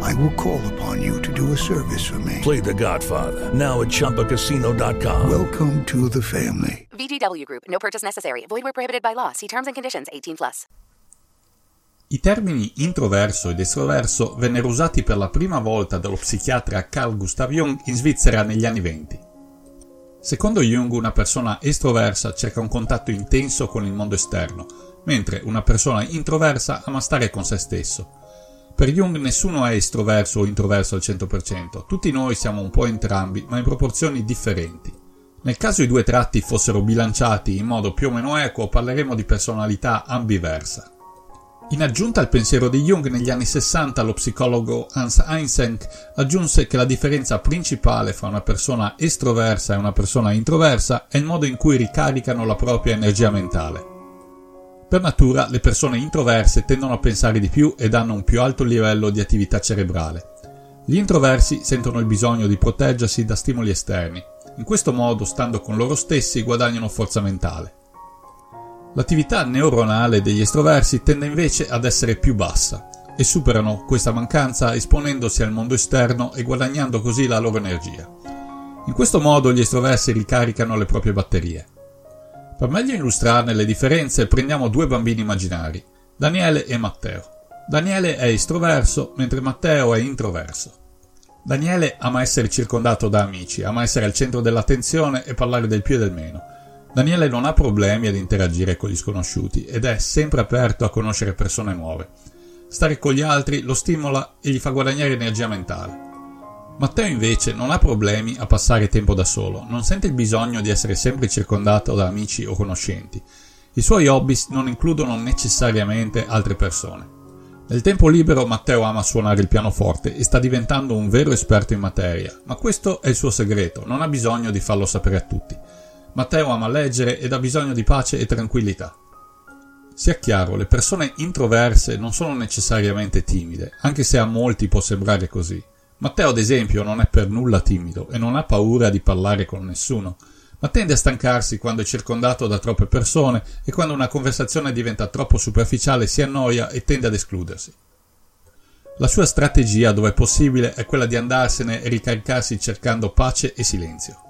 I will call upon you to do a service for me. Play The Godfather now at ChumbaCasino.com. Welcome to the family. VGW Group. No purchase necessary. Void where prohibited by law. See terms and conditions. 18 plus. I termini introverso ed estroverso vennero usati per la prima volta dallo psichiatra Carl Gustav Jung in Svizzera negli anni venti. Secondo Jung una persona estroversa cerca un contatto intenso con il mondo esterno, mentre una persona introversa ama stare con se stesso. Per Jung nessuno è estroverso o introverso al 100%, tutti noi siamo un po' entrambi, ma in proporzioni differenti. Nel caso i due tratti fossero bilanciati in modo più o meno equo, parleremo di personalità ambiversa. In aggiunta al pensiero di Jung, negli anni 60 lo psicologo Hans Eysenck aggiunse che la differenza principale fra una persona estroversa e una persona introversa è il modo in cui ricaricano la propria energia mentale. Per natura le persone introverse tendono a pensare di più ed hanno un più alto livello di attività cerebrale. Gli introversi sentono il bisogno di proteggersi da stimoli esterni. In questo modo, stando con loro stessi, guadagnano forza mentale. L'attività neuronale degli estroversi tende invece ad essere più bassa e superano questa mancanza esponendosi al mondo esterno e guadagnando così la loro energia. In questo modo gli estroversi ricaricano le proprie batterie. Per meglio illustrarne le differenze prendiamo due bambini immaginari, Daniele e Matteo. Daniele è estroverso mentre Matteo è introverso. Daniele ama essere circondato da amici, ama essere al centro dell'attenzione e parlare del più e del meno. Daniele non ha problemi ad interagire con gli sconosciuti ed è sempre aperto a conoscere persone nuove. Stare con gli altri lo stimola e gli fa guadagnare energia mentale. Matteo invece non ha problemi a passare tempo da solo, non sente il bisogno di essere sempre circondato da amici o conoscenti. I suoi hobby non includono necessariamente altre persone. Nel tempo libero Matteo ama suonare il pianoforte e sta diventando un vero esperto in materia, ma questo è il suo segreto, non ha bisogno di farlo sapere a tutti. Matteo ama leggere ed ha bisogno di pace e tranquillità. Sia chiaro, le persone introverse non sono necessariamente timide, anche se a molti può sembrare così. Matteo, ad esempio, non è per nulla timido e non ha paura di parlare con nessuno, ma tende a stancarsi quando è circondato da troppe persone e quando una conversazione diventa troppo superficiale si annoia e tende ad escludersi. La sua strategia, dove è possibile, è quella di andarsene e ricaricarsi cercando pace e silenzio.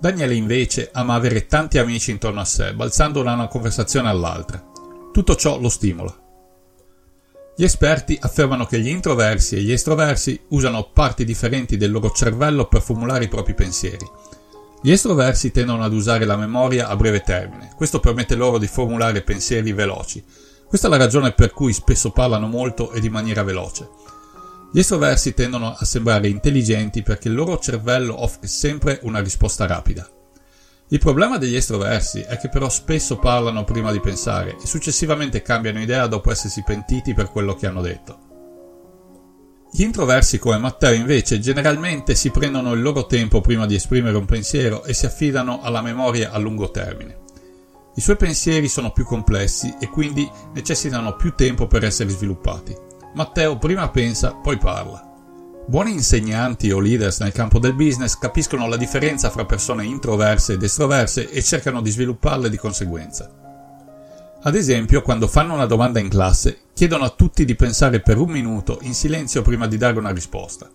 Daniele invece ama avere tanti amici intorno a sé, balzando da una conversazione all'altra. Tutto ciò lo stimola. Gli esperti affermano che gli introversi e gli estroversi usano parti differenti del loro cervello per formulare i propri pensieri. Gli estroversi tendono ad usare la memoria a breve termine, questo permette loro di formulare pensieri veloci. Questa è la ragione per cui spesso parlano molto e di maniera veloce. Gli estroversi tendono a sembrare intelligenti perché il loro cervello offre sempre una risposta rapida. Il problema degli estroversi è che però spesso parlano prima di pensare e successivamente cambiano idea dopo essersi pentiti per quello che hanno detto. Gli introversi come Matteo invece generalmente si prendono il loro tempo prima di esprimere un pensiero e si affidano alla memoria a lungo termine. I suoi pensieri sono più complessi e quindi necessitano più tempo per essere sviluppati. Matteo prima pensa, poi parla. Buoni insegnanti o leaders nel campo del business capiscono la differenza fra persone introverse ed estroverse e cercano di svilupparle di conseguenza. Ad esempio, quando fanno una domanda in classe, chiedono a tutti di pensare per un minuto in silenzio prima di dare una risposta.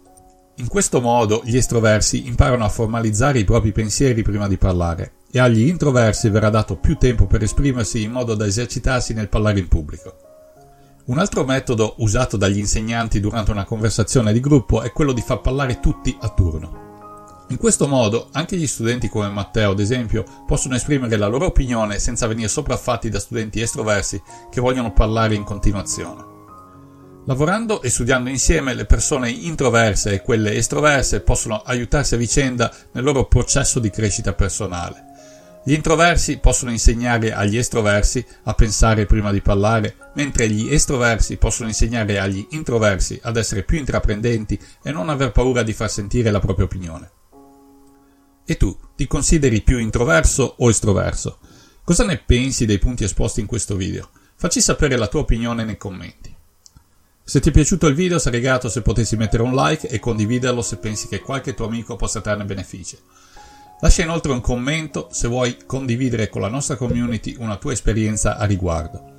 In questo modo gli estroversi imparano a formalizzare i propri pensieri prima di parlare e agli introversi verrà dato più tempo per esprimersi in modo da esercitarsi nel parlare in pubblico. Un altro metodo usato dagli insegnanti durante una conversazione di gruppo è quello di far parlare tutti a turno. In questo modo anche gli studenti come Matteo, ad esempio, possono esprimere la loro opinione senza venire sopraffatti da studenti estroversi che vogliono parlare in continuazione. Lavorando e studiando insieme, le persone introverse e quelle estroverse possono aiutarsi a vicenda nel loro processo di crescita personale. Gli introversi possono insegnare agli estroversi a pensare prima di parlare, mentre gli estroversi possono insegnare agli introversi ad essere più intraprendenti e non aver paura di far sentire la propria opinione. E tu, ti consideri più introverso o estroverso? Cosa ne pensi dei punti esposti in questo video? Facci sapere la tua opinione nei commenti. Se ti è piaciuto il video sarei grato se potessi mettere un like e condividerlo se pensi che qualche tuo amico possa trarne beneficio. Lascia inoltre un commento se vuoi condividere con la nostra community una tua esperienza a riguardo.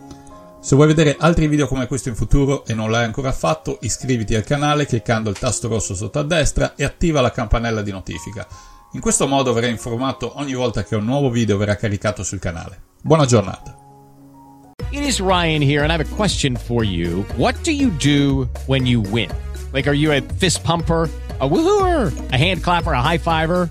Se vuoi vedere altri video come questo in futuro e non l'hai ancora fatto, iscriviti al canale cliccando il tasto rosso sotto a destra e attiva la campanella di notifica in questo modo verrai informato ogni volta che un nuovo video verrà caricato sul canale. Buona giornata. It is Ryan here and I have a question for you. What do you do when you win? Like are you a fist pumper? a woohooer, a hand clapper, a high fiver.